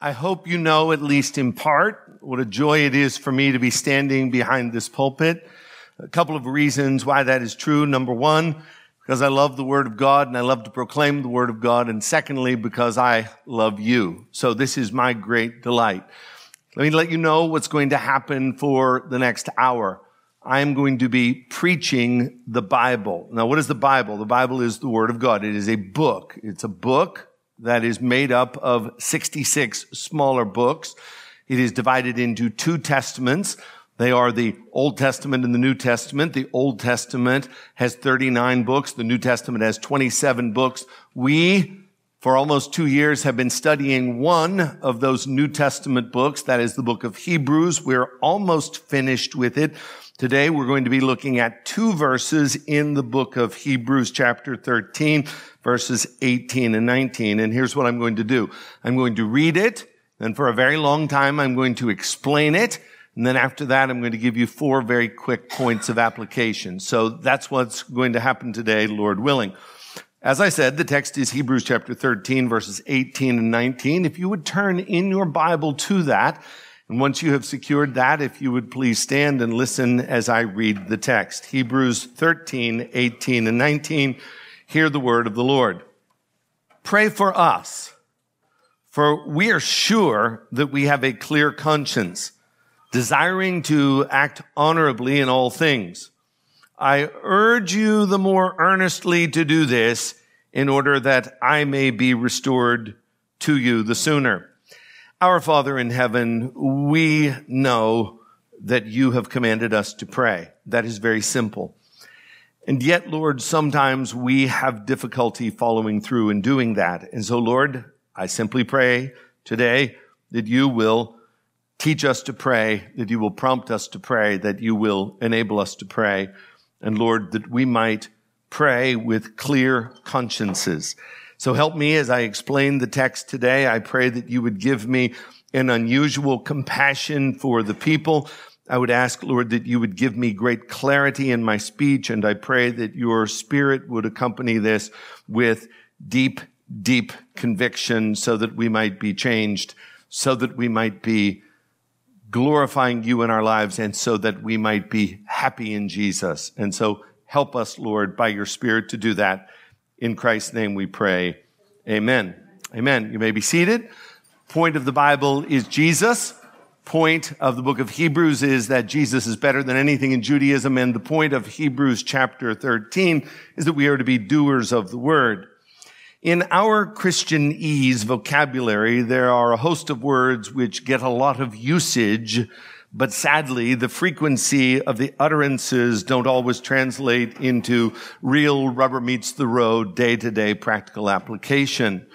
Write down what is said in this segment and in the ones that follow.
I hope you know, at least in part, what a joy it is for me to be standing behind this pulpit. A couple of reasons why that is true. Number one, because I love the Word of God and I love to proclaim the Word of God. And secondly, because I love you. So this is my great delight. Let me let you know what's going to happen for the next hour. I am going to be preaching the Bible. Now, what is the Bible? The Bible is the Word of God. It is a book. It's a book that is made up of 66 smaller books. It is divided into two testaments. They are the Old Testament and the New Testament. The Old Testament has 39 books. The New Testament has 27 books. We, for almost two years, have been studying one of those New Testament books. That is the book of Hebrews. We're almost finished with it. Today we're going to be looking at two verses in the book of Hebrews chapter 13, verses 18 and 19. And here's what I'm going to do. I'm going to read it, and for a very long time I'm going to explain it, and then after that I'm going to give you four very quick points of application. So that's what's going to happen today, Lord willing. As I said, the text is Hebrews chapter 13, verses 18 and 19. If you would turn in your Bible to that, and once you have secured that, if you would please stand and listen as I read the text. Hebrews 13, 18, and 19. Hear the word of the Lord. Pray for us, for we are sure that we have a clear conscience, desiring to act honorably in all things. I urge you the more earnestly to do this in order that I may be restored to you the sooner. Our Father in heaven, we know that you have commanded us to pray. That is very simple. And yet, Lord, sometimes we have difficulty following through and doing that. And so, Lord, I simply pray today that you will teach us to pray, that you will prompt us to pray, that you will enable us to pray. And Lord, that we might pray with clear consciences. So help me as I explain the text today. I pray that you would give me an unusual compassion for the people. I would ask, Lord, that you would give me great clarity in my speech. And I pray that your spirit would accompany this with deep, deep conviction so that we might be changed, so that we might be glorifying you in our lives and so that we might be happy in Jesus. And so help us, Lord, by your spirit to do that. In Christ's name we pray. Amen. Amen. You may be seated. Point of the Bible is Jesus. Point of the book of Hebrews is that Jesus is better than anything in Judaism. And the point of Hebrews chapter 13 is that we are to be doers of the word. In our Christianese vocabulary, there are a host of words which get a lot of usage but sadly, the frequency of the utterances don't always translate into real rubber meets the road, day to day practical application.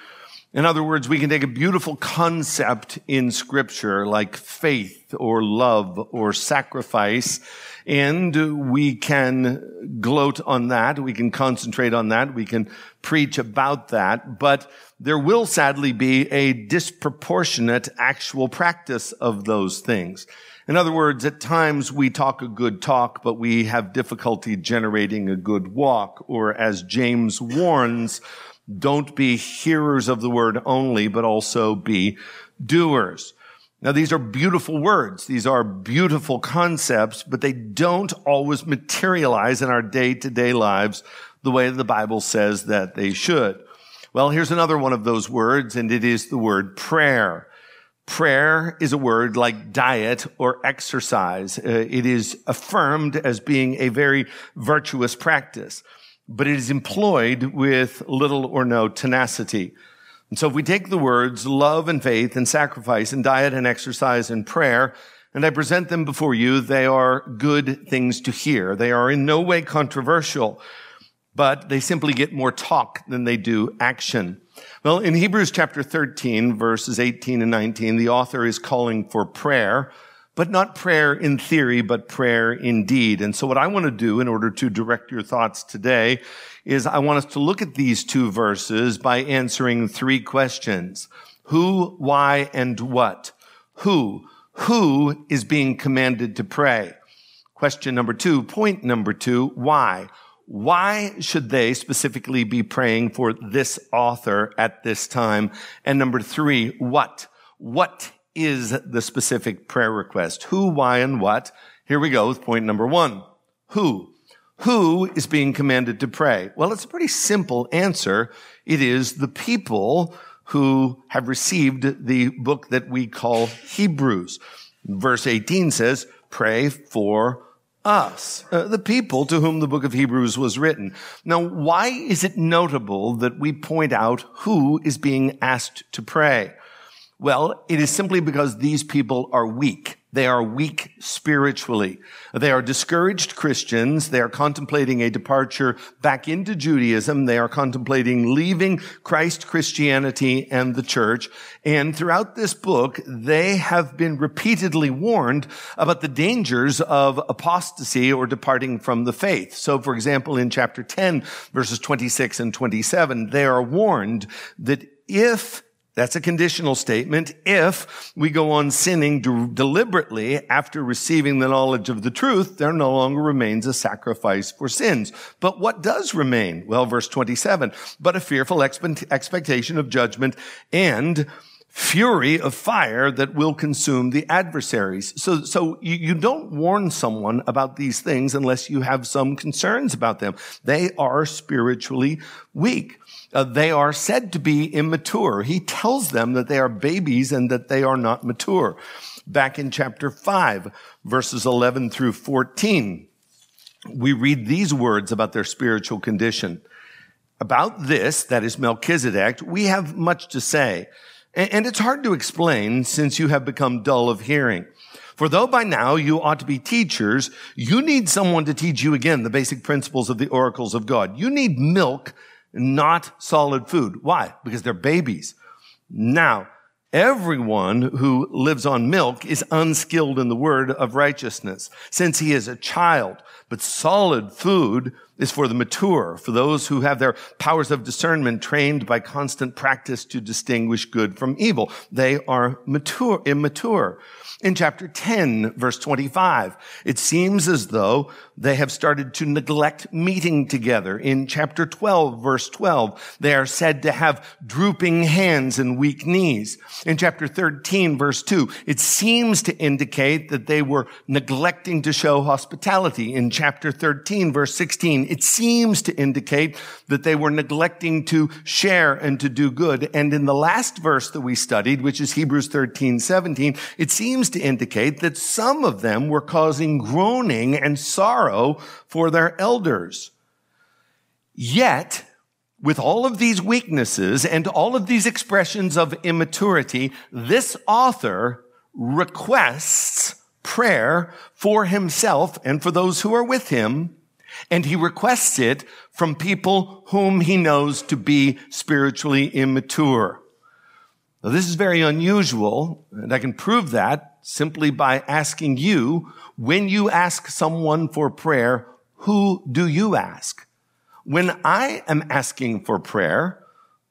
In other words, we can take a beautiful concept in scripture like faith or love or sacrifice and we can gloat on that. We can concentrate on that. We can preach about that. But there will sadly be a disproportionate actual practice of those things. In other words, at times we talk a good talk, but we have difficulty generating a good walk. Or as James warns, don't be hearers of the word only, but also be doers. Now, these are beautiful words. These are beautiful concepts, but they don't always materialize in our day to day lives the way the Bible says that they should. Well, here's another one of those words, and it is the word prayer. Prayer is a word like diet or exercise. Uh, it is affirmed as being a very virtuous practice, but it is employed with little or no tenacity. And so if we take the words love and faith and sacrifice and diet and exercise and prayer, and I present them before you, they are good things to hear. They are in no way controversial, but they simply get more talk than they do action. Well, in Hebrews chapter 13, verses 18 and 19, the author is calling for prayer, but not prayer in theory, but prayer in deed. And so what I want to do in order to direct your thoughts today is I want us to look at these two verses by answering three questions. Who, why, and what? Who? Who is being commanded to pray? Question number two, point number two, why? Why should they specifically be praying for this author at this time? And number three, what? what is the specific prayer request? Who, why, and what? Here we go with point number one. Who? Who is being commanded to pray? Well, it's a pretty simple answer. It is the people who have received the book that we call Hebrews. Verse 18 says, pray for us, uh, the people to whom the book of Hebrews was written. Now, why is it notable that we point out who is being asked to pray? Well, it is simply because these people are weak. They are weak spiritually. They are discouraged Christians. They are contemplating a departure back into Judaism. They are contemplating leaving Christ Christianity and the church. And throughout this book, they have been repeatedly warned about the dangers of apostasy or departing from the faith. So, for example, in chapter 10, verses 26 and 27, they are warned that if that's a conditional statement. If we go on sinning de- deliberately after receiving the knowledge of the truth, there no longer remains a sacrifice for sins. But what does remain? Well, verse 27, but a fearful expe- expectation of judgment and fury of fire that will consume the adversaries. So, so you, you, don't warn someone about these things unless you have some concerns about them. They are spiritually weak. Uh, they are said to be immature. He tells them that they are babies and that they are not mature. Back in chapter 5, verses 11 through 14, we read these words about their spiritual condition. About this, that is Melchizedek, we have much to say. And it's hard to explain since you have become dull of hearing. For though by now you ought to be teachers, you need someone to teach you again the basic principles of the oracles of God. You need milk not solid food. Why? Because they're babies. Now, everyone who lives on milk is unskilled in the word of righteousness since he is a child. But solid food is for the mature, for those who have their powers of discernment trained by constant practice to distinguish good from evil. They are mature, immature in chapter 10, verse 25. It seems as though they have started to neglect meeting together. In chapter 12, verse 12, they are said to have drooping hands and weak knees. In chapter 13, verse 2, it seems to indicate that they were neglecting to show hospitality. In chapter 13, verse 16, it seems to indicate that they were neglecting to share and to do good. And in the last verse that we studied, which is Hebrews 13, 17, it seems to indicate that some of them were causing groaning and sorrow for their elders. Yet, with all of these weaknesses and all of these expressions of immaturity, this author requests prayer for himself and for those who are with him. And he requests it from people whom he knows to be spiritually immature. Now, this is very unusual, and I can prove that simply by asking you, when you ask someone for prayer, who do you ask? When I am asking for prayer,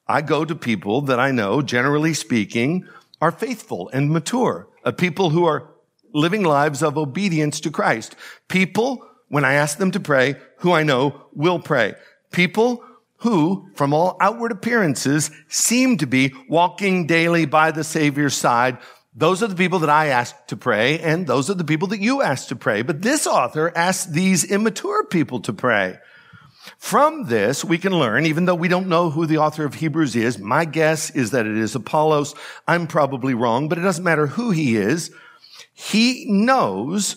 I go to people that I know, generally speaking, are faithful and mature, uh, people who are living lives of obedience to Christ. People, when I ask them to pray, who I know will pray. People who, from all outward appearances, seem to be walking daily by the Savior's side, those are the people that I ask to pray, and those are the people that you ask to pray. But this author asks these immature people to pray. From this, we can learn, even though we don't know who the author of Hebrews is, my guess is that it is Apollos. I'm probably wrong, but it doesn't matter who he is. He knows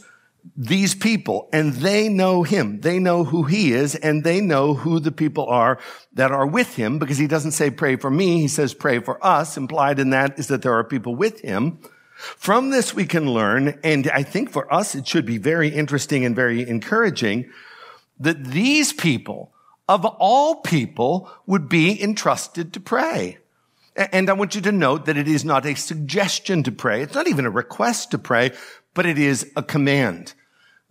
these people and they know him. They know who he is and they know who the people are that are with him because he doesn't say pray for me. He says pray for us. Implied in that is that there are people with him. From this we can learn, and I think for us it should be very interesting and very encouraging that these people of all people would be entrusted to pray. And I want you to note that it is not a suggestion to pray. It's not even a request to pray, but it is a command.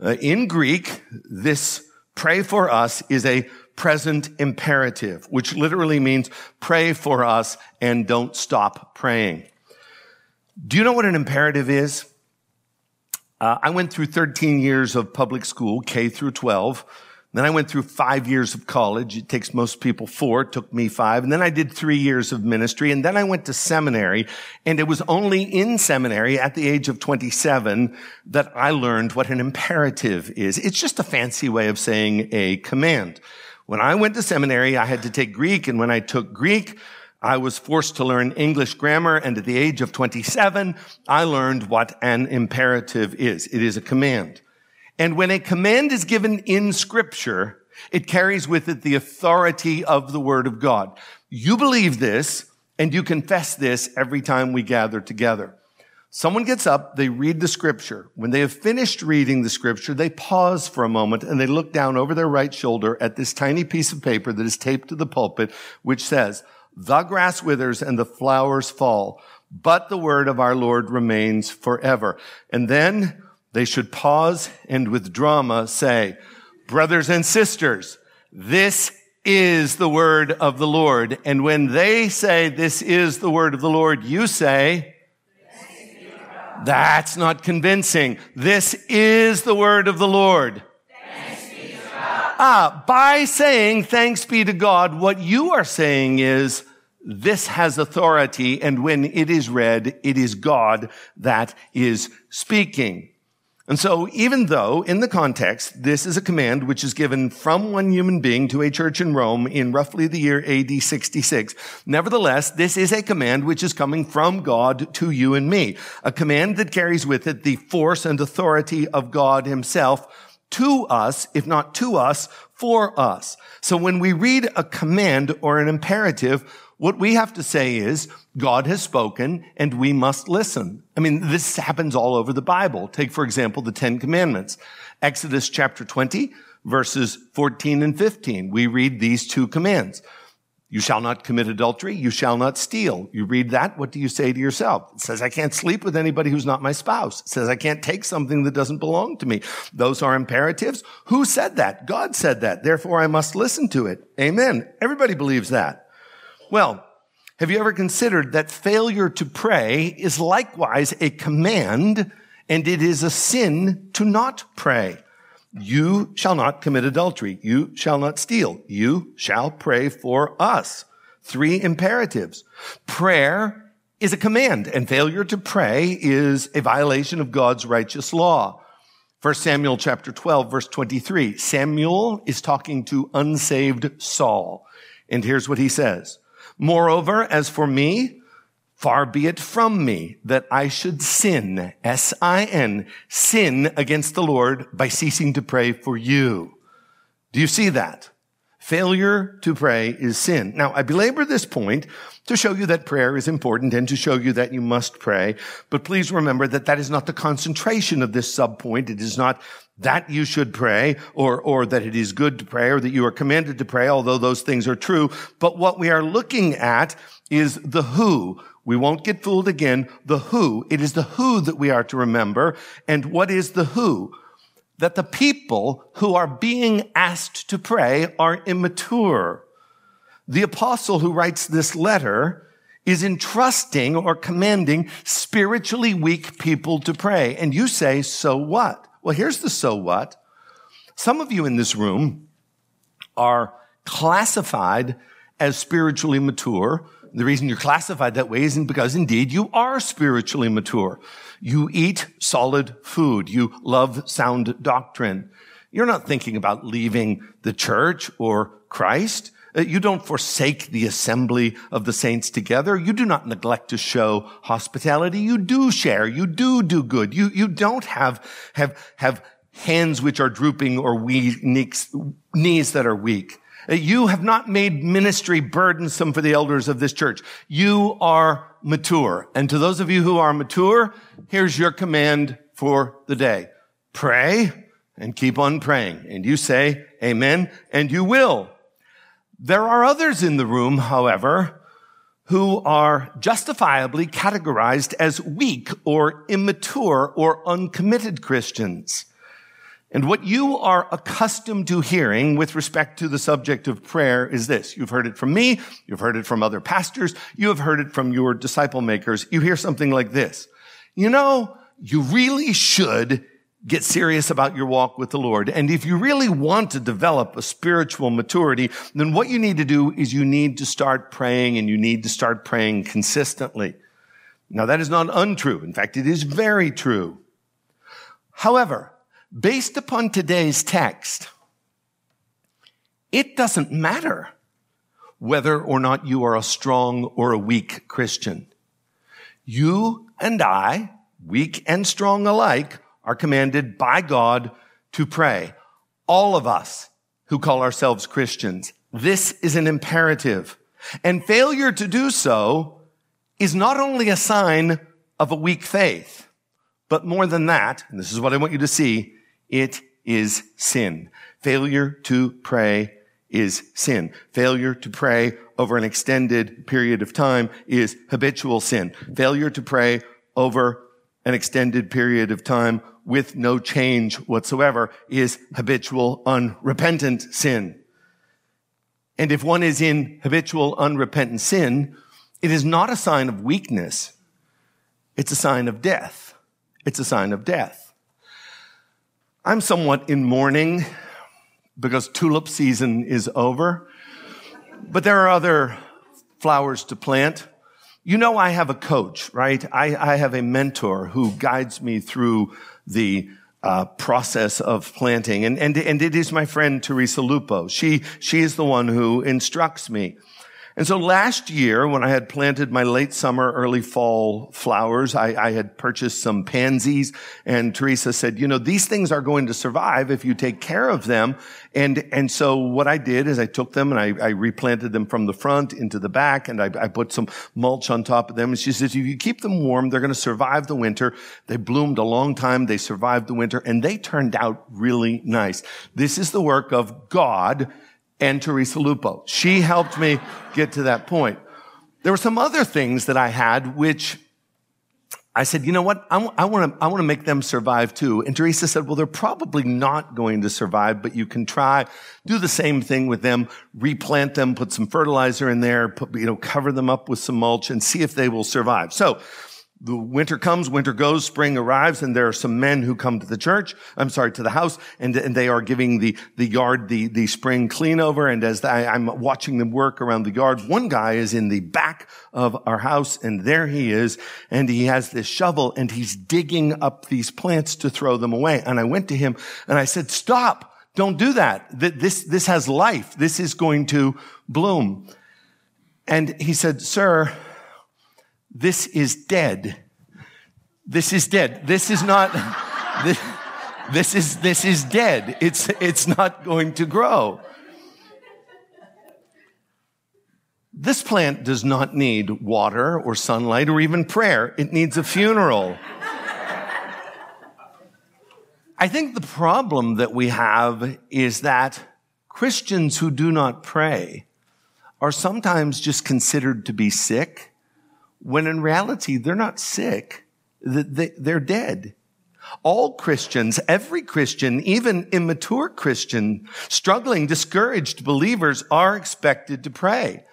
Uh, in Greek, this pray for us is a present imperative, which literally means pray for us and don't stop praying. Do you know what an imperative is? Uh, I went through 13 years of public school, K through 12. Then I went through five years of college. It takes most people four. It took me five. And then I did three years of ministry. And then I went to seminary. And it was only in seminary at the age of 27 that I learned what an imperative is. It's just a fancy way of saying a command. When I went to seminary, I had to take Greek. And when I took Greek, I was forced to learn English grammar. And at the age of 27, I learned what an imperative is. It is a command. And when a command is given in scripture, it carries with it the authority of the word of God. You believe this and you confess this every time we gather together. Someone gets up, they read the scripture. When they have finished reading the scripture, they pause for a moment and they look down over their right shoulder at this tiny piece of paper that is taped to the pulpit, which says, the grass withers and the flowers fall, but the word of our Lord remains forever. And then they should pause and with drama say, brothers and sisters, this is the word of the Lord. And when they say this is the word of the Lord, you say, that's not convincing. This is the word of the Lord. Ah, by saying thanks be to God, what you are saying is this has authority. And when it is read, it is God that is speaking. And so even though in the context, this is a command which is given from one human being to a church in Rome in roughly the year AD 66, nevertheless, this is a command which is coming from God to you and me. A command that carries with it the force and authority of God himself to us, if not to us, for us. So when we read a command or an imperative, what we have to say is, God has spoken and we must listen. I mean, this happens all over the Bible. Take, for example, the Ten Commandments. Exodus chapter 20, verses 14 and 15. We read these two commands. You shall not commit adultery. You shall not steal. You read that. What do you say to yourself? It says, I can't sleep with anybody who's not my spouse. It says, I can't take something that doesn't belong to me. Those are imperatives. Who said that? God said that. Therefore, I must listen to it. Amen. Everybody believes that. Well, have you ever considered that failure to pray is likewise a command and it is a sin to not pray? You shall not commit adultery. You shall not steal. You shall pray for us. Three imperatives. Prayer is a command and failure to pray is a violation of God's righteous law. 1 Samuel chapter 12 verse 23. Samuel is talking to unsaved Saul. And here's what he says. Moreover, as for me, far be it from me that I should sin, S-I-N, sin against the Lord by ceasing to pray for you. Do you see that? Failure to pray is sin. Now, I belabor this point to show you that prayer is important and to show you that you must pray. But please remember that that is not the concentration of this subpoint. It is not that you should pray or, or that it is good to pray or that you are commanded to pray, although those things are true. But what we are looking at is the who. We won't get fooled again. The who. It is the who that we are to remember. And what is the who? that the people who are being asked to pray are immature. The apostle who writes this letter is entrusting or commanding spiritually weak people to pray. And you say, so what? Well, here's the so what. Some of you in this room are classified as spiritually mature. The reason you're classified that way isn't because indeed you are spiritually mature. You eat solid food. You love sound doctrine. You're not thinking about leaving the church or Christ. Uh, you don't forsake the assembly of the saints together. You do not neglect to show hospitality. You do share. You do do good. You, you don't have, have, have hands which are drooping or weak, knees that are weak. Uh, you have not made ministry burdensome for the elders of this church. You are mature. And to those of you who are mature, here's your command for the day. Pray and keep on praying. And you say amen and you will. There are others in the room, however, who are justifiably categorized as weak or immature or uncommitted Christians. And what you are accustomed to hearing with respect to the subject of prayer is this. You've heard it from me. You've heard it from other pastors. You have heard it from your disciple makers. You hear something like this. You know, you really should get serious about your walk with the Lord. And if you really want to develop a spiritual maturity, then what you need to do is you need to start praying and you need to start praying consistently. Now that is not untrue. In fact, it is very true. However, based upon today's text, it doesn't matter whether or not you are a strong or a weak Christian. You and I, weak and strong alike, are commanded by God to pray. All of us who call ourselves Christians. This is an imperative. And failure to do so is not only a sign of a weak faith, but more than that, and this is what I want you to see, it is sin. Failure to pray is sin. Failure to pray over an extended period of time is habitual sin. Failure to pray over an extended period of time with no change whatsoever is habitual unrepentant sin. And if one is in habitual unrepentant sin, it is not a sign of weakness. It's a sign of death. It's a sign of death. I'm somewhat in mourning because tulip season is over, but there are other flowers to plant. You know, I have a coach, right? I, I have a mentor who guides me through the uh, process of planting. And, and, and it is my friend Teresa Lupo. She, she is the one who instructs me. And so last year, when I had planted my late summer, early fall flowers, I, I, had purchased some pansies and Teresa said, you know, these things are going to survive if you take care of them. And, and so what I did is I took them and I, I replanted them from the front into the back and I, I put some mulch on top of them. And she says, if you keep them warm, they're going to survive the winter. They bloomed a long time. They survived the winter and they turned out really nice. This is the work of God and Teresa Lupo. She helped me get to that point. There were some other things that I had which I said, you know what? I, want to, I want to make them survive too. And Teresa said, well, they're probably not going to survive, but you can try, do the same thing with them, replant them, put some fertilizer in there, put, you know, cover them up with some mulch and see if they will survive. So the winter comes, winter goes, spring arrives, and there are some men who come to the church, I'm sorry, to the house, and, and they are giving the, the yard the, the spring clean over. And as I, I'm watching them work around the yard, one guy is in the back of our house, and there he is, and he has this shovel, and he's digging up these plants to throw them away. And I went to him, and I said, stop, don't do that. This, this has life. This is going to bloom. And he said, sir, this is dead. This is dead. This is not, this, this is, this is dead. It's, it's not going to grow. This plant does not need water or sunlight or even prayer. It needs a funeral. I think the problem that we have is that Christians who do not pray are sometimes just considered to be sick when in reality, they're not sick. They're dead. All Christians, every Christian, even immature Christian, struggling, discouraged believers are expected to pray.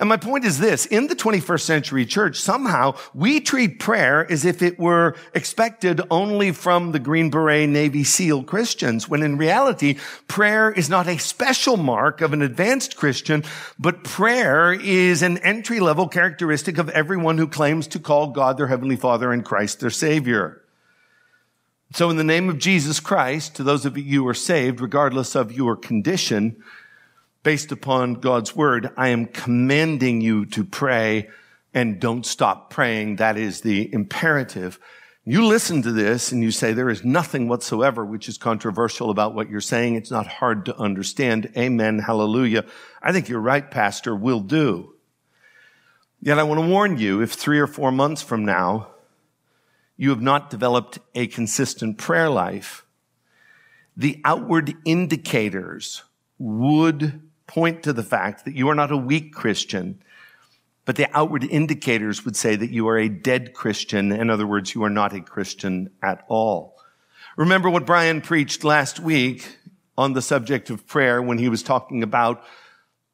And my point is this, in the 21st century church, somehow we treat prayer as if it were expected only from the Green Beret Navy SEAL Christians, when in reality, prayer is not a special mark of an advanced Christian, but prayer is an entry level characteristic of everyone who claims to call God their Heavenly Father and Christ their Savior. So in the name of Jesus Christ, to those of you who are saved, regardless of your condition, based upon God's word, I am commanding you to pray and don't stop praying. That is the imperative. You listen to this and you say there is nothing whatsoever which is controversial about what you're saying. It's not hard to understand. Amen. Hallelujah. I think you're right, Pastor. Will do. Yet I want to warn you, if three or four months from now, you have not developed a consistent prayer life, the outward indicators would point to the fact that you are not a weak Christian, but the outward indicators would say that you are a dead Christian. In other words, you are not a Christian at all. Remember what Brian preached last week on the subject of prayer when he was talking about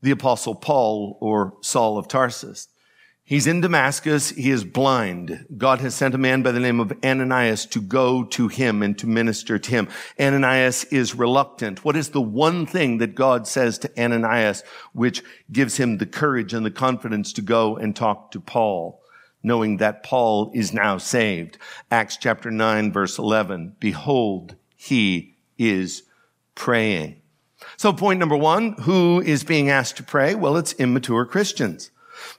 the apostle Paul or Saul of Tarsus. He's in Damascus. He is blind. God has sent a man by the name of Ananias to go to him and to minister to him. Ananias is reluctant. What is the one thing that God says to Ananias which gives him the courage and the confidence to go and talk to Paul, knowing that Paul is now saved? Acts chapter 9 verse 11. Behold, he is praying. So point number one, who is being asked to pray? Well, it's immature Christians.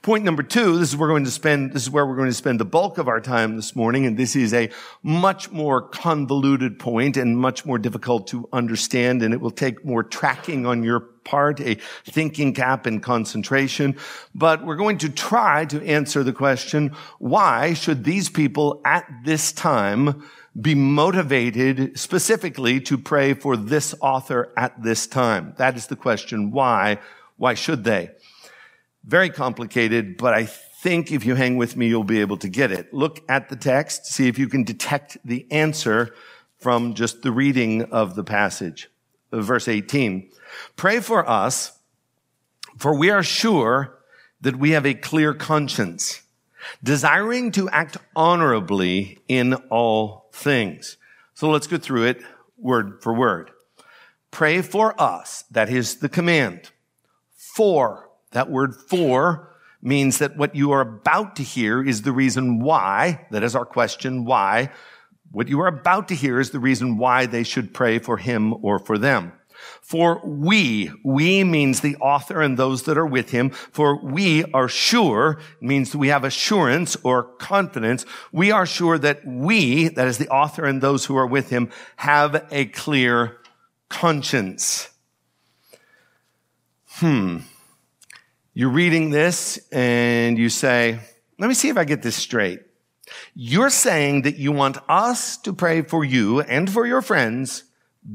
Point number two, this is where we're going to spend, this is where we're going to spend the bulk of our time this morning, and this is a much more convoluted point and much more difficult to understand, and it will take more tracking on your part, a thinking cap and concentration. But we're going to try to answer the question, why should these people at this time be motivated specifically to pray for this author at this time? That is the question. Why? Why should they? Very complicated, but I think if you hang with me, you'll be able to get it. Look at the text, see if you can detect the answer from just the reading of the passage. Uh, verse 18. Pray for us, for we are sure that we have a clear conscience, desiring to act honorably in all things. So let's go through it word for word. Pray for us. That is the command. For that word for means that what you are about to hear is the reason why, that is our question, why. What you are about to hear is the reason why they should pray for him or for them. For we, we means the author and those that are with him. For we are sure, means we have assurance or confidence. We are sure that we, that is the author and those who are with him, have a clear conscience. Hmm. You're reading this and you say, let me see if I get this straight. You're saying that you want us to pray for you and for your friends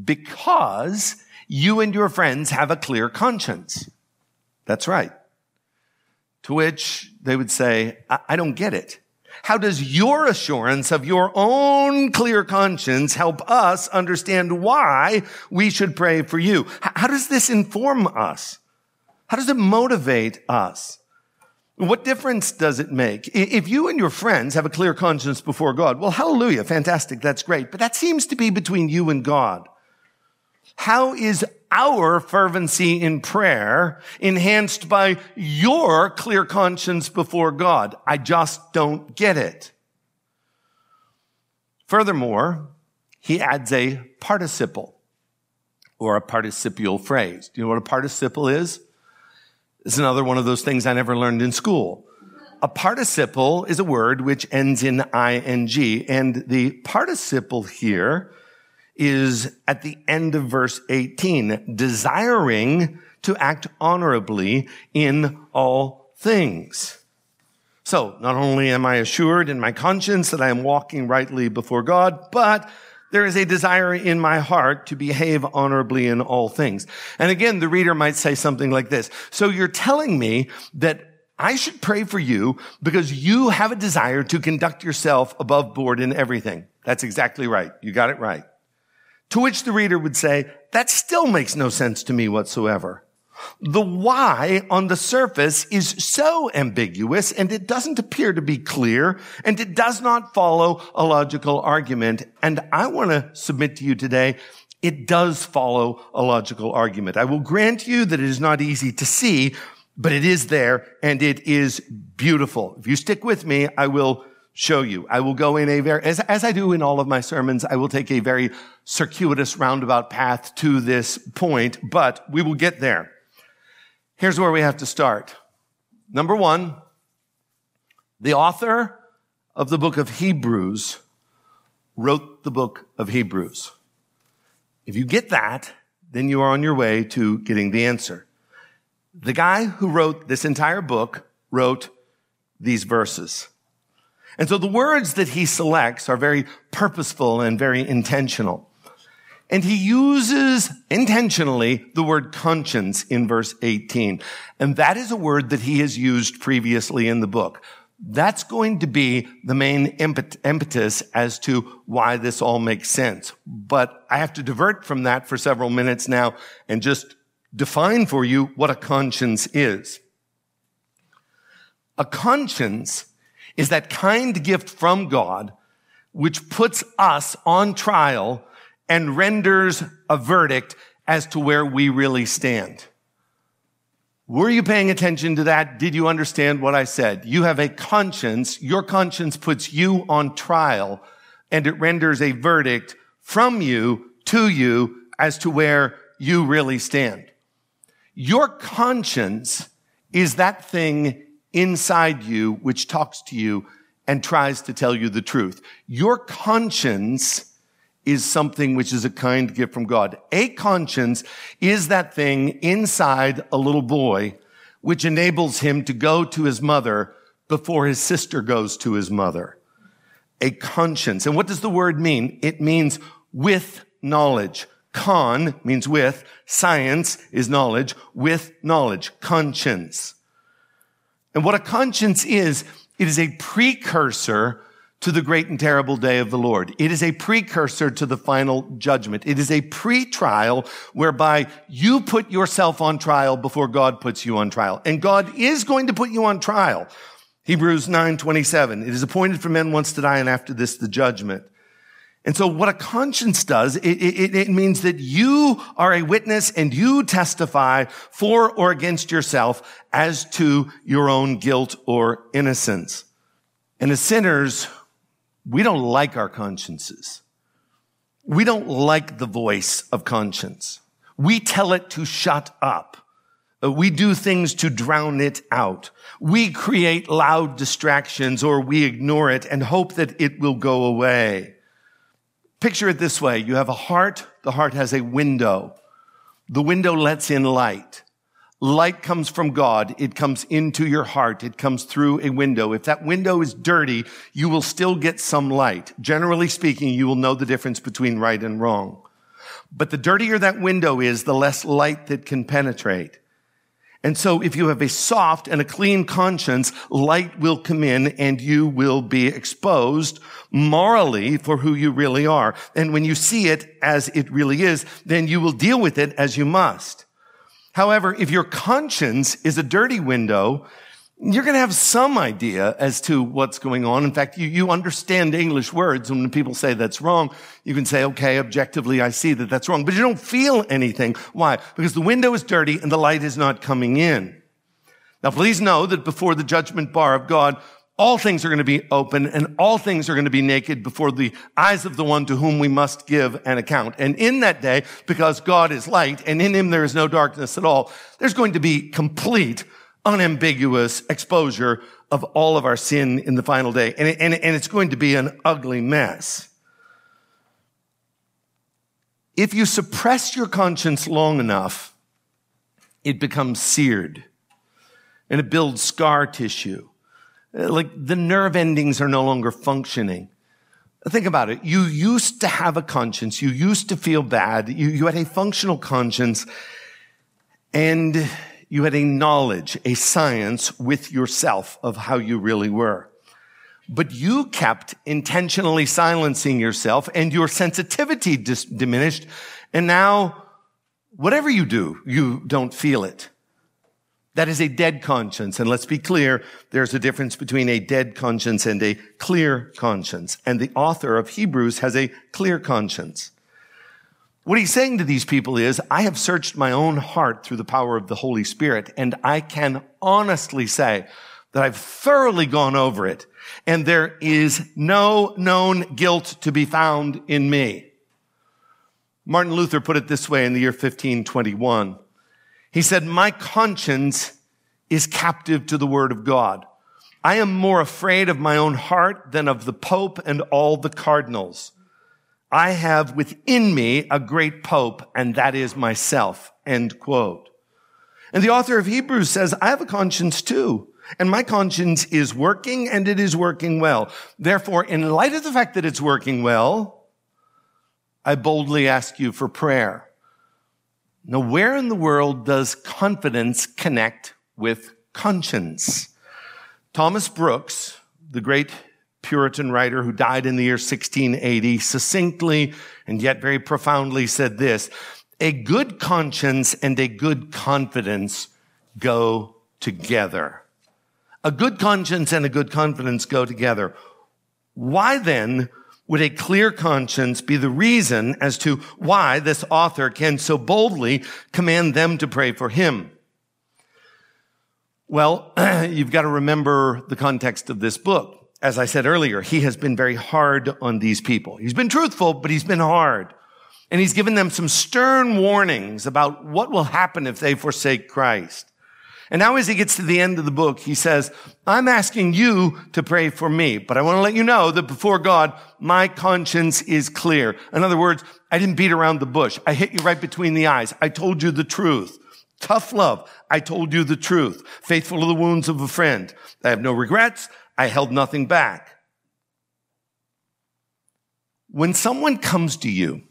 because you and your friends have a clear conscience. That's right. To which they would say, I, I don't get it. How does your assurance of your own clear conscience help us understand why we should pray for you? How does this inform us? How does it motivate us? What difference does it make? If you and your friends have a clear conscience before God, well, hallelujah, fantastic, that's great. But that seems to be between you and God. How is our fervency in prayer enhanced by your clear conscience before God? I just don't get it. Furthermore, he adds a participle or a participial phrase. Do you know what a participle is? It's another one of those things I never learned in school. A participle is a word which ends in ing, and the participle here is at the end of verse 18, desiring to act honorably in all things. So, not only am I assured in my conscience that I am walking rightly before God, but there is a desire in my heart to behave honorably in all things. And again, the reader might say something like this. So you're telling me that I should pray for you because you have a desire to conduct yourself above board in everything. That's exactly right. You got it right. To which the reader would say, that still makes no sense to me whatsoever. The why on the surface is so ambiguous and it doesn't appear to be clear and it does not follow a logical argument. And I want to submit to you today, it does follow a logical argument. I will grant you that it is not easy to see, but it is there and it is beautiful. If you stick with me, I will show you. I will go in a very, as, as I do in all of my sermons, I will take a very circuitous roundabout path to this point, but we will get there. Here's where we have to start. Number one, the author of the book of Hebrews wrote the book of Hebrews. If you get that, then you are on your way to getting the answer. The guy who wrote this entire book wrote these verses. And so the words that he selects are very purposeful and very intentional. And he uses intentionally the word conscience in verse 18. And that is a word that he has used previously in the book. That's going to be the main impetus as to why this all makes sense. But I have to divert from that for several minutes now and just define for you what a conscience is. A conscience is that kind gift from God which puts us on trial and renders a verdict as to where we really stand. Were you paying attention to that? Did you understand what I said? You have a conscience. Your conscience puts you on trial and it renders a verdict from you to you as to where you really stand. Your conscience is that thing inside you which talks to you and tries to tell you the truth. Your conscience is something which is a kind gift from God. A conscience is that thing inside a little boy which enables him to go to his mother before his sister goes to his mother. A conscience. And what does the word mean? It means with knowledge. Con means with. Science is knowledge. With knowledge. Conscience. And what a conscience is, it is a precursor to the great and terrible day of the Lord. It is a precursor to the final judgment. It is a pre-trial whereby you put yourself on trial before God puts you on trial. And God is going to put you on trial. Hebrews 9:27. It is appointed for men once to die and after this the judgment. And so what a conscience does, it, it, it, means that you are a witness and you testify for or against yourself as to your own guilt or innocence. And as sinners, we don't like our consciences. We don't like the voice of conscience. We tell it to shut up. Uh, we do things to drown it out. We create loud distractions or we ignore it and hope that it will go away. Picture it this way. You have a heart. The heart has a window. The window lets in light. Light comes from God. It comes into your heart. It comes through a window. If that window is dirty, you will still get some light. Generally speaking, you will know the difference between right and wrong. But the dirtier that window is, the less light that can penetrate. And so if you have a soft and a clean conscience, light will come in and you will be exposed morally for who you really are. And when you see it as it really is, then you will deal with it as you must. However, if your conscience is a dirty window, you're going to have some idea as to what's going on. In fact, you, you understand English words. And when people say that's wrong, you can say, okay, objectively, I see that that's wrong, but you don't feel anything. Why? Because the window is dirty and the light is not coming in. Now, please know that before the judgment bar of God, all things are going to be open and all things are going to be naked before the eyes of the one to whom we must give an account. And in that day, because God is light and in him there is no darkness at all, there's going to be complete unambiguous exposure of all of our sin in the final day. And, and, and it's going to be an ugly mess. If you suppress your conscience long enough, it becomes seared and it builds scar tissue. Uh, like the nerve endings are no longer functioning. Think about it. You used to have a conscience. You used to feel bad. You, you had a functional conscience and you had a knowledge, a science with yourself of how you really were. But you kept intentionally silencing yourself and your sensitivity dis- diminished. And now, whatever you do, you don't feel it. That is a dead conscience. And let's be clear, there's a difference between a dead conscience and a clear conscience. And the author of Hebrews has a clear conscience. What he's saying to these people is, I have searched my own heart through the power of the Holy Spirit, and I can honestly say that I've thoroughly gone over it, and there is no known guilt to be found in me. Martin Luther put it this way in the year 1521. He said, my conscience is captive to the word of God. I am more afraid of my own heart than of the Pope and all the cardinals. I have within me a great pope, and that is myself. End quote. And the author of Hebrews says, I have a conscience too. And my conscience is working and it is working well. Therefore, in light of the fact that it's working well, I boldly ask you for prayer. Now, where in the world does confidence connect with conscience? Thomas Brooks, the great Puritan writer who died in the year 1680 succinctly and yet very profoundly said this, a good conscience and a good confidence go together. A good conscience and a good confidence go together. Why then would a clear conscience be the reason as to why this author can so boldly command them to pray for him? Well, you've got to remember the context of this book. As I said earlier, he has been very hard on these people. He's been truthful, but he's been hard. And he's given them some stern warnings about what will happen if they forsake Christ. And now as he gets to the end of the book, he says, I'm asking you to pray for me, but I want to let you know that before God, my conscience is clear. In other words, I didn't beat around the bush. I hit you right between the eyes. I told you the truth. Tough love. I told you the truth. Faithful to the wounds of a friend. I have no regrets. I held nothing back. When someone comes to you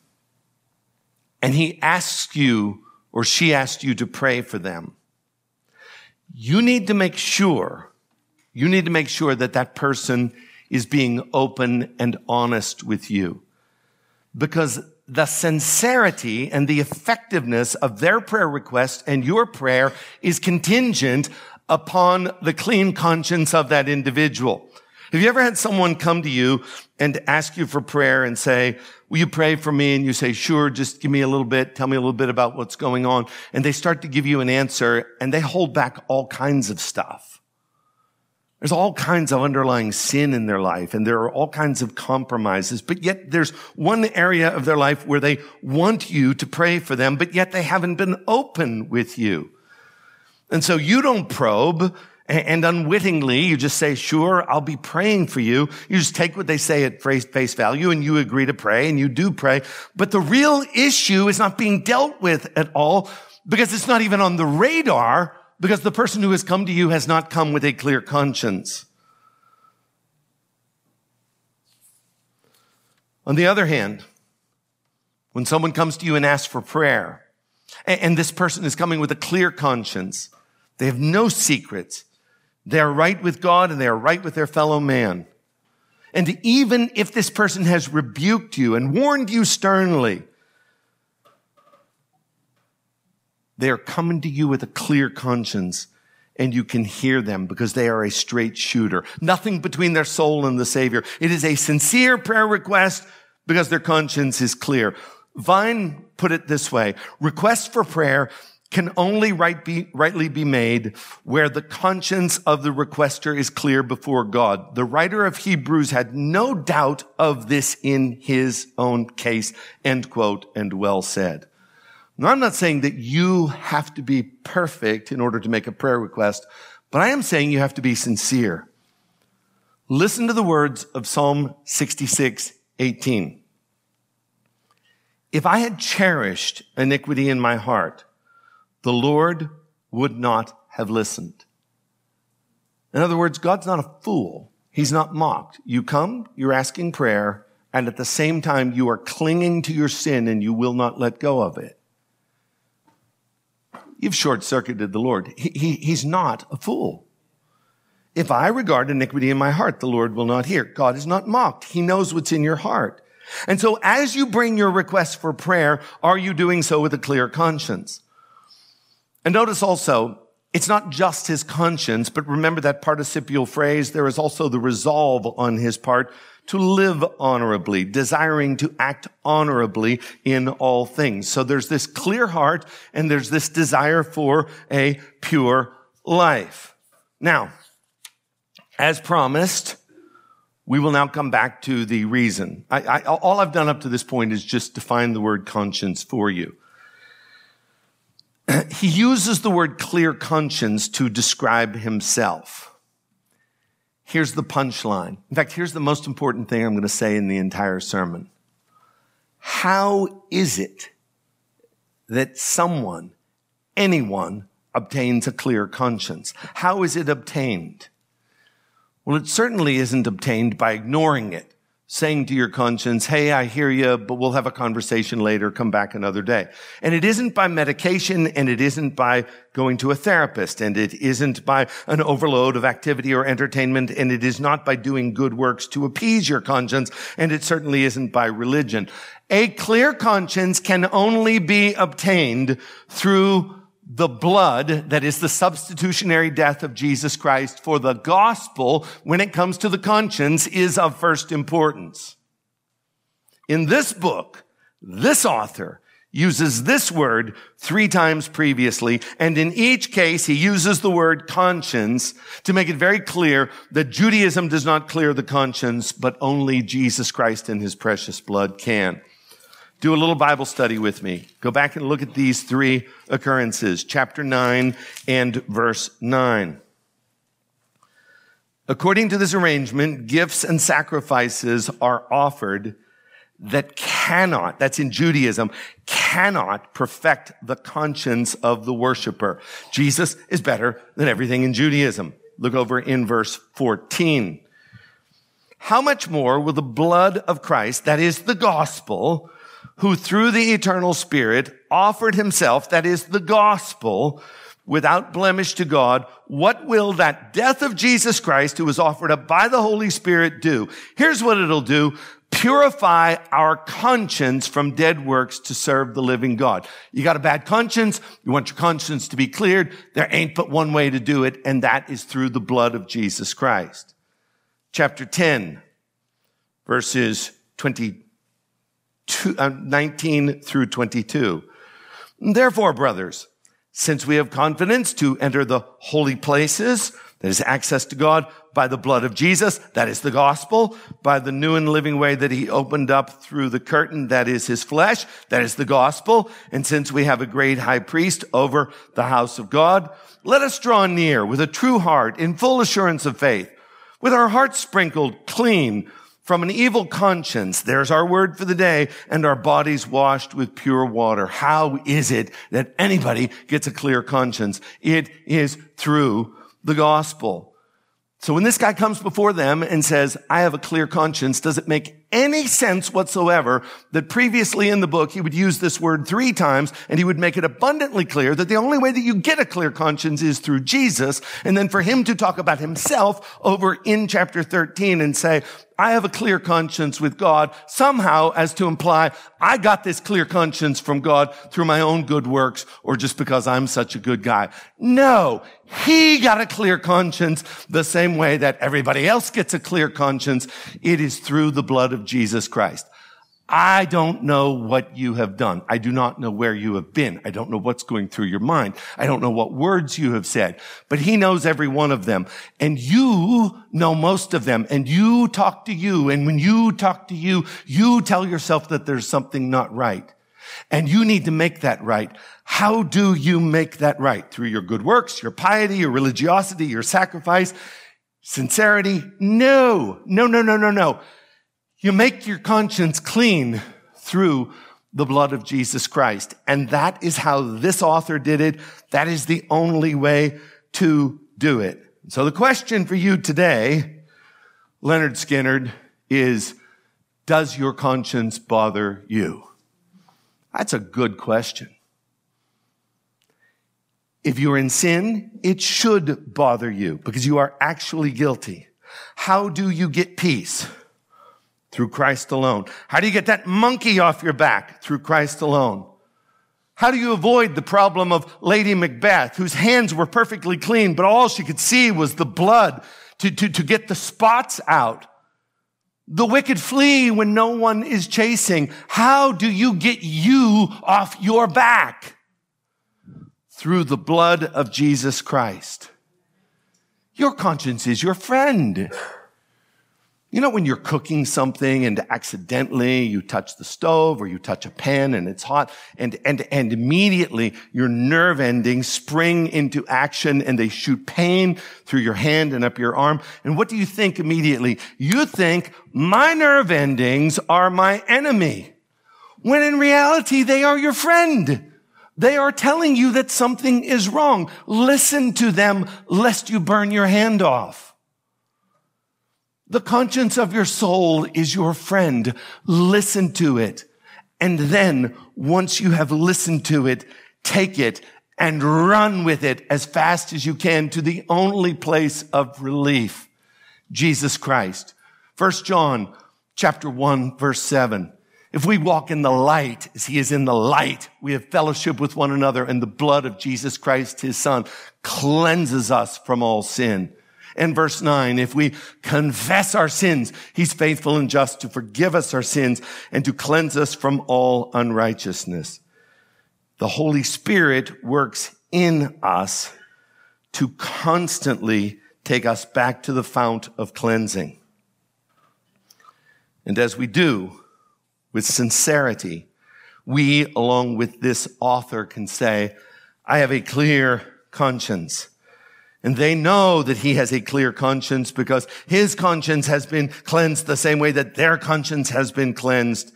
and he asks you or she asks you to pray for them, you need to make sure, you need to make sure that that person is being open and honest with you. Because the sincerity and the effectiveness of their prayer request and your prayer is contingent upon the clean conscience of that individual. Have you ever had someone come to you and ask you for prayer and say, will you pray for me? And you say, sure, just give me a little bit. Tell me a little bit about what's going on. And they start to give you an answer and they hold back all kinds of stuff. There's all kinds of underlying sin in their life and there are all kinds of compromises, but yet there's one area of their life where they want you to pray for them, but yet they haven't been open with you. And so you don't probe and unwittingly you just say, sure, I'll be praying for you. You just take what they say at face value and you agree to pray and you do pray. But the real issue is not being dealt with at all because it's not even on the radar because the person who has come to you has not come with a clear conscience. On the other hand, when someone comes to you and asks for prayer, and this person is coming with a clear conscience, they have no secrets. They are right with God and they are right with their fellow man. And even if this person has rebuked you and warned you sternly, They are coming to you with a clear conscience and you can hear them because they are a straight shooter. Nothing between their soul and the Savior. It is a sincere prayer request because their conscience is clear. Vine put it this way. Requests for prayer can only right be, rightly be made where the conscience of the requester is clear before God. The writer of Hebrews had no doubt of this in his own case. End quote and well said. Now, I'm not saying that you have to be perfect in order to make a prayer request, but I am saying you have to be sincere. Listen to the words of Psalm 66, 18. If I had cherished iniquity in my heart, the Lord would not have listened. In other words, God's not a fool. He's not mocked. You come, you're asking prayer, and at the same time, you are clinging to your sin and you will not let go of it. You've short circuited the Lord. He, he, he's not a fool. If I regard iniquity in my heart, the Lord will not hear. God is not mocked. He knows what's in your heart. And so as you bring your request for prayer, are you doing so with a clear conscience? And notice also, it's not just his conscience, but remember that participial phrase. There is also the resolve on his part to live honorably, desiring to act honorably in all things. So there's this clear heart and there's this desire for a pure life. Now, as promised, we will now come back to the reason. I, I, all I've done up to this point is just define the word conscience for you. he uses the word clear conscience to describe himself. Here's the punchline. In fact, here's the most important thing I'm going to say in the entire sermon. How is it that someone, anyone, obtains a clear conscience? How is it obtained? Well, it certainly isn't obtained by ignoring it saying to your conscience, Hey, I hear you, but we'll have a conversation later. Come back another day. And it isn't by medication and it isn't by going to a therapist and it isn't by an overload of activity or entertainment and it is not by doing good works to appease your conscience and it certainly isn't by religion. A clear conscience can only be obtained through the blood that is the substitutionary death of Jesus Christ for the gospel when it comes to the conscience is of first importance. In this book, this author uses this word three times previously, and in each case he uses the word conscience to make it very clear that Judaism does not clear the conscience, but only Jesus Christ and his precious blood can. Do a little Bible study with me. Go back and look at these three occurrences, chapter 9 and verse 9. According to this arrangement, gifts and sacrifices are offered that cannot, that's in Judaism, cannot perfect the conscience of the worshiper. Jesus is better than everything in Judaism. Look over in verse 14. How much more will the blood of Christ, that is the gospel, who through the eternal spirit offered himself, that is the gospel, without blemish to God, what will that death of Jesus Christ, who was offered up by the Holy Spirit, do? Here's what it'll do purify our conscience from dead works to serve the living God. You got a bad conscience. You want your conscience to be cleared. There ain't but one way to do it, and that is through the blood of Jesus Christ. Chapter 10, verses 22, uh, 19 through 22. Therefore, brothers, since we have confidence to enter the holy places, that is access to God by the blood of Jesus. That is the gospel. By the new and living way that he opened up through the curtain. That is his flesh. That is the gospel. And since we have a great high priest over the house of God, let us draw near with a true heart in full assurance of faith, with our hearts sprinkled clean from an evil conscience. There's our word for the day and our bodies washed with pure water. How is it that anybody gets a clear conscience? It is through the gospel. So when this guy comes before them and says, I have a clear conscience, does it make any sense whatsoever that previously in the book he would use this word three times and he would make it abundantly clear that the only way that you get a clear conscience is through Jesus. And then for him to talk about himself over in chapter 13 and say, I have a clear conscience with God somehow as to imply I got this clear conscience from God through my own good works or just because I'm such a good guy. No, he got a clear conscience the same way that everybody else gets a clear conscience. It is through the blood of Jesus Christ. I don't know what you have done. I do not know where you have been. I don't know what's going through your mind. I don't know what words you have said, but he knows every one of them. And you know most of them. And you talk to you. And when you talk to you, you tell yourself that there's something not right. And you need to make that right. How do you make that right? Through your good works, your piety, your religiosity, your sacrifice, sincerity? No, no, no, no, no, no. You make your conscience clean through the blood of Jesus Christ. And that is how this author did it. That is the only way to do it. So the question for you today, Lynyrd Skynyrd, is, does your conscience bother you? That's a good question. If you're in sin, it should bother you because you are actually guilty. How do you get peace? Through Christ alone. How do you get that monkey off your back? Through Christ alone. How do you avoid the problem of Lady Macbeth, whose hands were perfectly clean, but all she could see was the blood to, to, to get the spots out? The wicked flee when no one is chasing. How do you get you off your back? Through the blood of Jesus Christ. Your conscience is your friend. You know, when you're cooking something and accidentally you touch the stove or you touch a pan and it's hot and, and, and immediately your nerve endings spring into action and they shoot pain through your hand and up your arm. And what do you think immediately? You think my nerve endings are my enemy. When in reality, they are your friend. They are telling you that something is wrong. Listen to them lest you burn your hand off. The conscience of your soul is your friend. Listen to it. And then once you have listened to it, take it and run with it as fast as you can to the only place of relief, Jesus Christ. First John chapter 1 verse 7. If we walk in the light as he is in the light, we have fellowship with one another and the blood of Jesus Christ, his son, cleanses us from all sin. And verse nine, if we confess our sins, he's faithful and just to forgive us our sins and to cleanse us from all unrighteousness. The Holy Spirit works in us to constantly take us back to the fount of cleansing. And as we do, with sincerity, we, along with this author, can say, I have a clear conscience. And they know that he has a clear conscience because his conscience has been cleansed the same way that their conscience has been cleansed.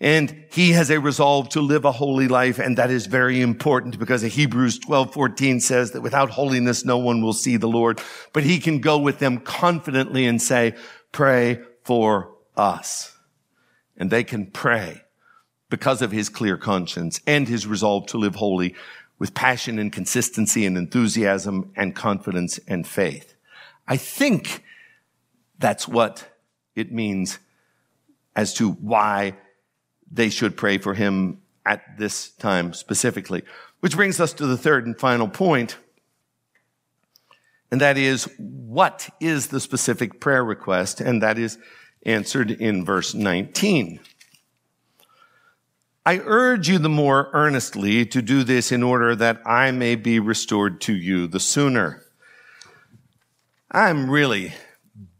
And he has a resolve to live a holy life. And that is very important because Hebrews 12, 14 says that without holiness, no one will see the Lord. But he can go with them confidently and say, pray for us. And they can pray because of his clear conscience and his resolve to live holy with passion and consistency and enthusiasm and confidence and faith. I think that's what it means as to why they should pray for him at this time specifically. Which brings us to the third and final point, and that is what is the specific prayer request? And that is answered in verse 19. I urge you the more earnestly to do this in order that I may be restored to you the sooner. I'm really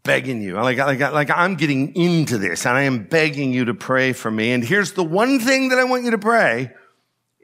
begging you. Like, like, like I'm getting into this and I am begging you to pray for me. And here's the one thing that I want you to pray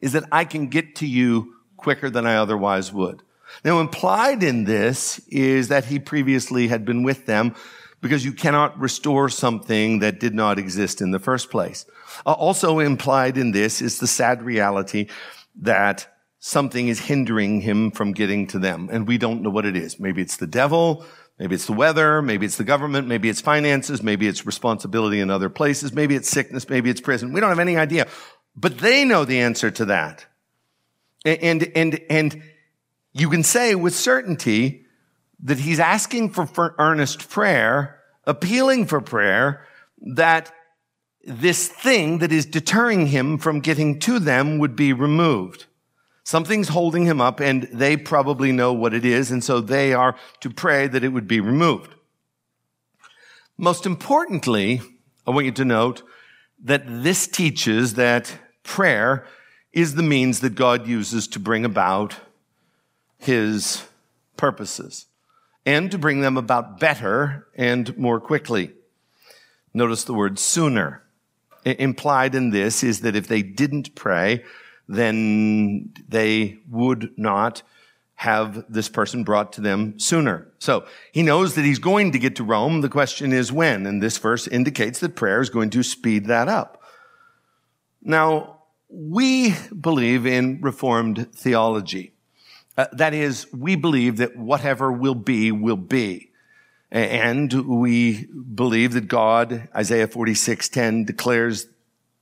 is that I can get to you quicker than I otherwise would. Now implied in this is that he previously had been with them because you cannot restore something that did not exist in the first place. Uh, also implied in this is the sad reality that something is hindering him from getting to them, and we don't know what it is. Maybe it's the devil, maybe it's the weather, maybe it's the government, maybe it's finances, maybe it's responsibility in other places, maybe it's sickness, maybe it's prison. We don't have any idea. But they know the answer to that. And, and, and you can say with certainty that he's asking for, for earnest prayer, appealing for prayer, that this thing that is deterring him from getting to them would be removed. Something's holding him up and they probably know what it is. And so they are to pray that it would be removed. Most importantly, I want you to note that this teaches that prayer is the means that God uses to bring about his purposes and to bring them about better and more quickly. Notice the word sooner. Implied in this is that if they didn't pray, then they would not have this person brought to them sooner. So he knows that he's going to get to Rome. The question is when. And this verse indicates that prayer is going to speed that up. Now, we believe in Reformed theology. Uh, that is, we believe that whatever will be, will be. And we believe that God, Isaiah 46:10 declares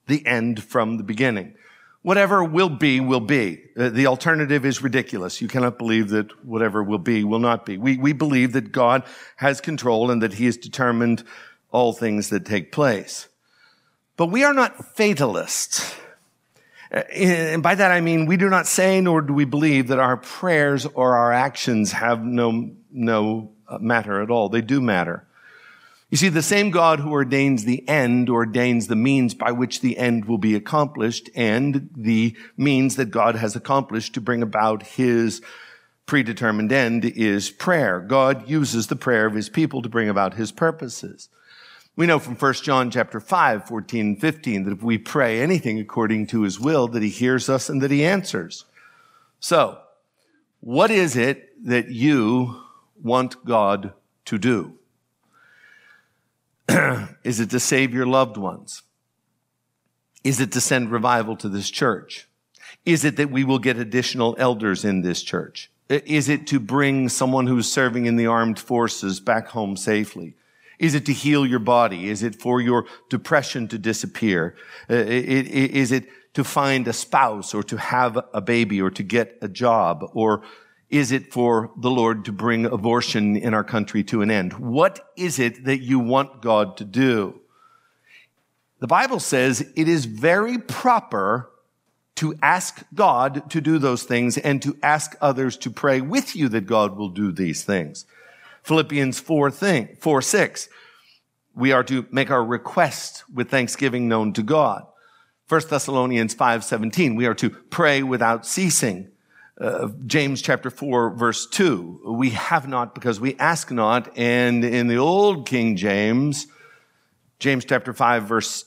the end from the beginning. Whatever will be, will be. Uh, the alternative is ridiculous. You cannot believe that whatever will be, will not be. We, we believe that God has control and that he has determined all things that take place. But we are not fatalists. Uh, and by that I mean we do not say nor do we believe that our prayers or our actions have no, no uh, matter at all. They do matter. You see, the same God who ordains the end ordains the means by which the end will be accomplished and the means that God has accomplished to bring about his predetermined end is prayer. God uses the prayer of his people to bring about his purposes. We know from 1 John chapter 5, 14 and 15 that if we pray anything according to his will, that he hears us and that he answers. So, what is it that you want God to do? is it to save your loved ones? Is it to send revival to this church? Is it that we will get additional elders in this church? Is it to bring someone who's serving in the armed forces back home safely? Is it to heal your body? Is it for your depression to disappear? Uh, is it to find a spouse or to have a baby or to get a job? Or is it for the Lord to bring abortion in our country to an end? What is it that you want God to do? The Bible says it is very proper to ask God to do those things and to ask others to pray with you that God will do these things. Philippians 4 thing, 4 6. We are to make our request with thanksgiving known to God. 1 Thessalonians 5 17. We are to pray without ceasing. Uh, James chapter 4 verse 2. We have not because we ask not. And in the old King James, James chapter 5 verse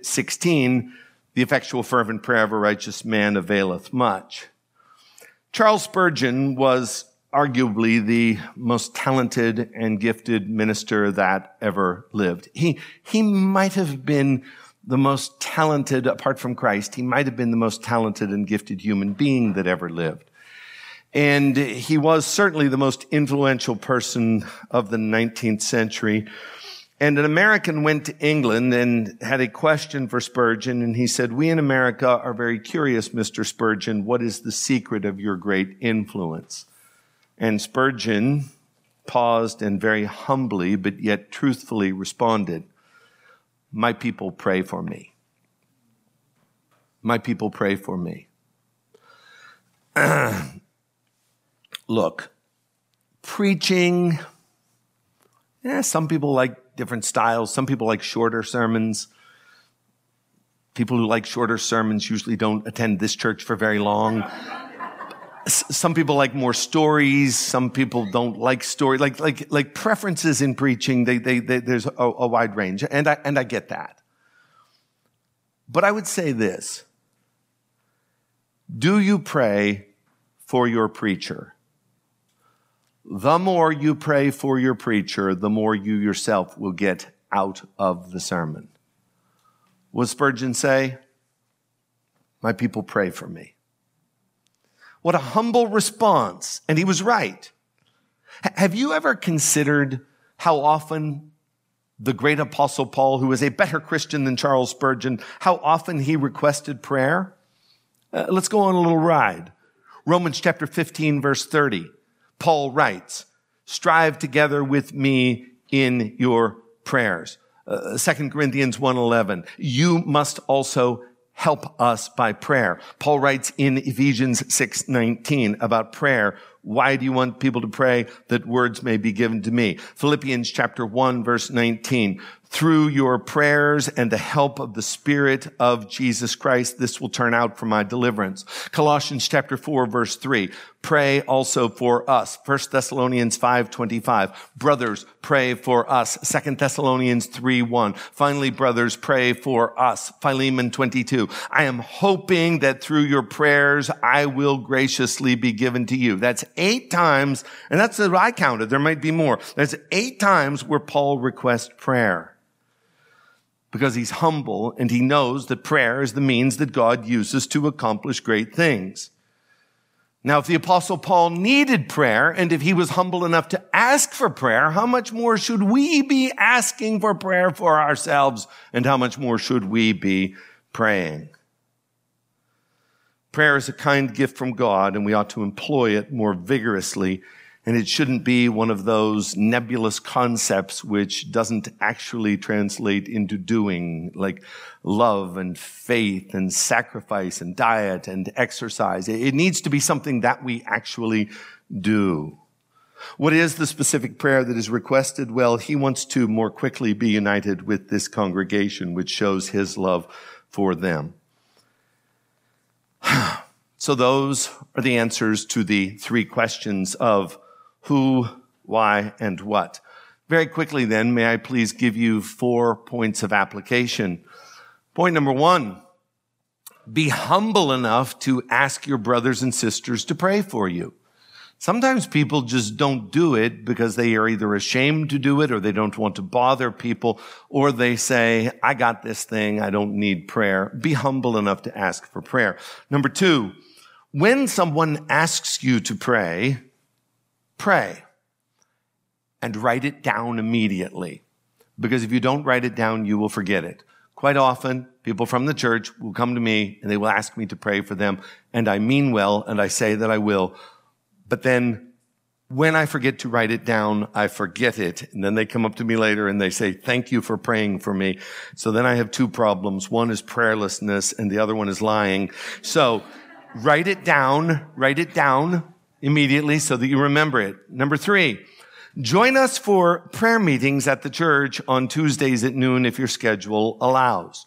16, the effectual fervent prayer of a righteous man availeth much. Charles Spurgeon was arguably the most talented and gifted minister that ever lived. He, he might have been the most talented, apart from Christ, he might have been the most talented and gifted human being that ever lived. And he was certainly the most influential person of the 19th century. And an American went to England and had a question for Spurgeon, and he said, We in America are very curious, Mr. Spurgeon, what is the secret of your great influence? And Spurgeon paused and very humbly, but yet truthfully responded, My people pray for me. My people pray for me. Look, preaching, yeah, some people like different styles. Some people like shorter sermons. People who like shorter sermons usually don't attend this church for very long. Some people like more stories. Some people don't like story, like, like, like preferences in preaching. They, they, they there's a, a wide range. And I, and I get that. But I would say this. Do you pray for your preacher? the more you pray for your preacher, the more you yourself will get out of the sermon. What Spurgeon say? My people pray for me. What a humble response. And he was right. H- have you ever considered how often the great apostle Paul, who was a better Christian than Charles Spurgeon, how often he requested prayer? Uh, let's go on a little ride. Romans chapter 15 verse 30. Paul writes, strive together with me in your prayers. Uh, 2 Corinthians 1:11 you must also help us by prayer. Paul writes in Ephesians 6:19 about prayer. Why do you want people to pray that words may be given to me? Philippians chapter 1 verse 19 through your prayers and the help of the Spirit of Jesus Christ, this will turn out for my deliverance. Colossians chapter 4 verse 3. Pray also for us. 1 Thessalonians 5:25. Brothers, pray for us. 2 Thessalonians 3:1. Finally, brothers, pray for us. Philemon 22. I am hoping that through your prayers I will graciously be given to you. That's eight times, and that's what I counted. There might be more. There's eight times where Paul requests prayer because he's humble and he knows that prayer is the means that God uses to accomplish great things. Now, if the apostle Paul needed prayer and if he was humble enough to ask for prayer, how much more should we be asking for prayer for ourselves and how much more should we be praying? Prayer is a kind gift from God and we ought to employ it more vigorously and it shouldn't be one of those nebulous concepts which doesn't actually translate into doing, like love and faith and sacrifice and diet and exercise. It needs to be something that we actually do. What is the specific prayer that is requested? Well, he wants to more quickly be united with this congregation, which shows his love for them. so those are the answers to the three questions of who, why, and what. Very quickly then, may I please give you four points of application. Point number one, be humble enough to ask your brothers and sisters to pray for you. Sometimes people just don't do it because they are either ashamed to do it or they don't want to bother people or they say, I got this thing. I don't need prayer. Be humble enough to ask for prayer. Number two, when someone asks you to pray, pray and write it down immediately. Because if you don't write it down, you will forget it. Quite often, people from the church will come to me and they will ask me to pray for them. And I mean well and I say that I will. But then when I forget to write it down, I forget it. And then they come up to me later and they say, thank you for praying for me. So then I have two problems. One is prayerlessness and the other one is lying. So write it down, write it down immediately so that you remember it. Number three, join us for prayer meetings at the church on Tuesdays at noon if your schedule allows.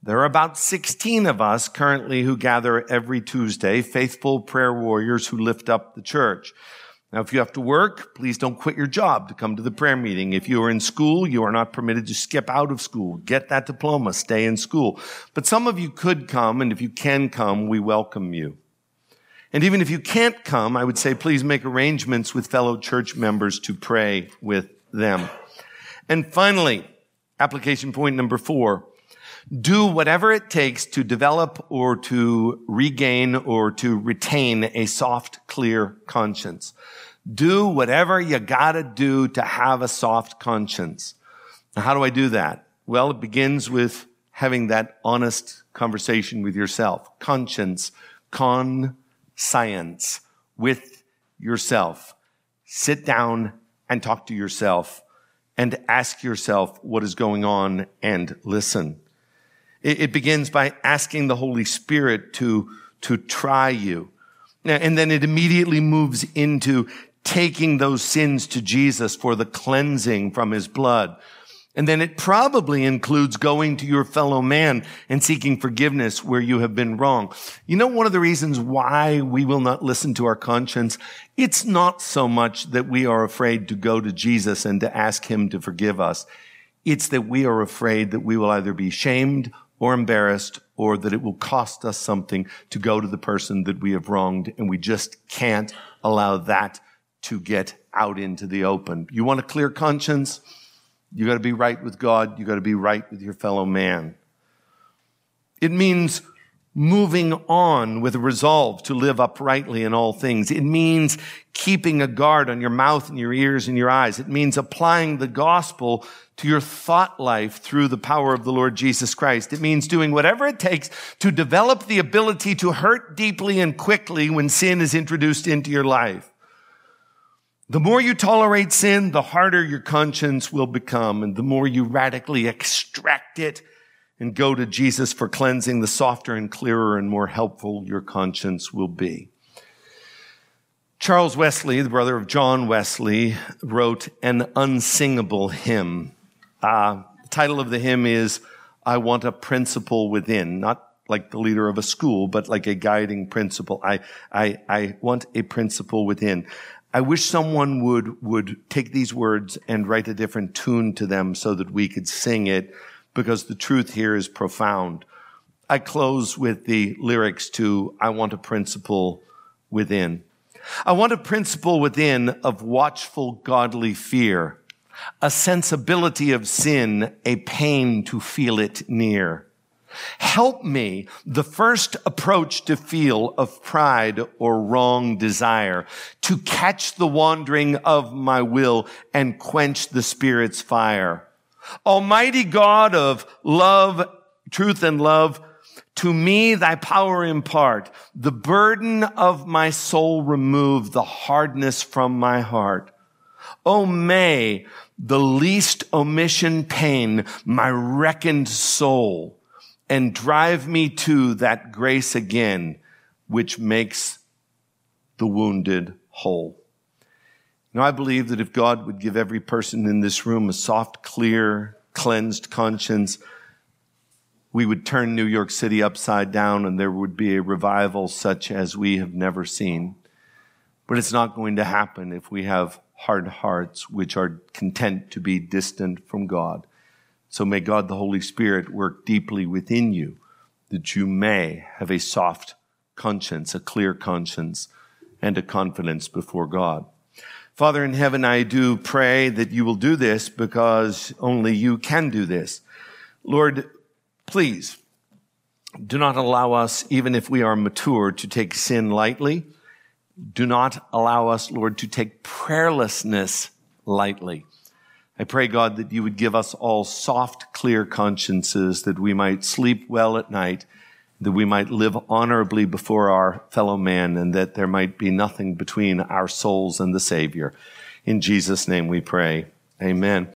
There are about 16 of us currently who gather every Tuesday, faithful prayer warriors who lift up the church. Now, if you have to work, please don't quit your job to come to the prayer meeting. If you are in school, you are not permitted to skip out of school. Get that diploma. Stay in school. But some of you could come, and if you can come, we welcome you. And even if you can't come, I would say please make arrangements with fellow church members to pray with them. And finally, application point number four. Do whatever it takes to develop or to regain or to retain a soft, clear conscience. Do whatever you gotta do to have a soft conscience. Now, how do I do that? Well, it begins with having that honest conversation with yourself. Conscience, conscience, with yourself. Sit down and talk to yourself and ask yourself what is going on and listen. It, it begins by asking the Holy Spirit to, to try you. And then it immediately moves into taking those sins to Jesus for the cleansing from his blood. And then it probably includes going to your fellow man and seeking forgiveness where you have been wrong. You know, one of the reasons why we will not listen to our conscience, it's not so much that we are afraid to go to Jesus and to ask him to forgive us. It's that we are afraid that we will either be shamed or embarrassed or that it will cost us something to go to the person that we have wronged and we just can't allow that to get out into the open. You want a clear conscience? You got to be right with God. You got to be right with your fellow man. It means moving on with resolve to live uprightly in all things. It means keeping a guard on your mouth and your ears and your eyes. It means applying the gospel to your thought life through the power of the Lord Jesus Christ. It means doing whatever it takes to develop the ability to hurt deeply and quickly when sin is introduced into your life. The more you tolerate sin, the harder your conscience will become. And the more you radically extract it and go to Jesus for cleansing, the softer and clearer and more helpful your conscience will be. Charles Wesley, the brother of John Wesley, wrote an unsingable hymn. Uh, the title of the hymn is I Want a Principle Within, not like the leader of a school, but like a guiding principle. I, I, I want a principle within. I wish someone would, would take these words and write a different tune to them so that we could sing it because the truth here is profound. I close with the lyrics to I want a principle within. I want a principle within of watchful godly fear a sensibility of sin, a pain to feel it near. Help me the first approach to feel of pride or wrong desire, to catch the wandering of my will and quench the Spirit's fire. Almighty God of love, truth and love, to me thy power impart, the burden of my soul remove, the hardness from my heart. Oh, may the least omission pain my reckoned soul and drive me to that grace again, which makes the wounded whole. Now, I believe that if God would give every person in this room a soft, clear, cleansed conscience, we would turn New York City upside down and there would be a revival such as we have never seen. But it's not going to happen if we have hard hearts which are content to be distant from God. So may God the Holy Spirit work deeply within you that you may have a soft conscience, a clear conscience, and a confidence before God. Father in heaven, I do pray that you will do this because only you can do this. Lord, please do not allow us, even if we are mature, to take sin lightly do not allow us, Lord, to take prayerlessness lightly. I pray, God, that you would give us all soft, clear consciences that we might sleep well at night that we might live honorably before our fellow man and that there might be nothing between our souls and the Savior. In Jesus' name we pray. Amen.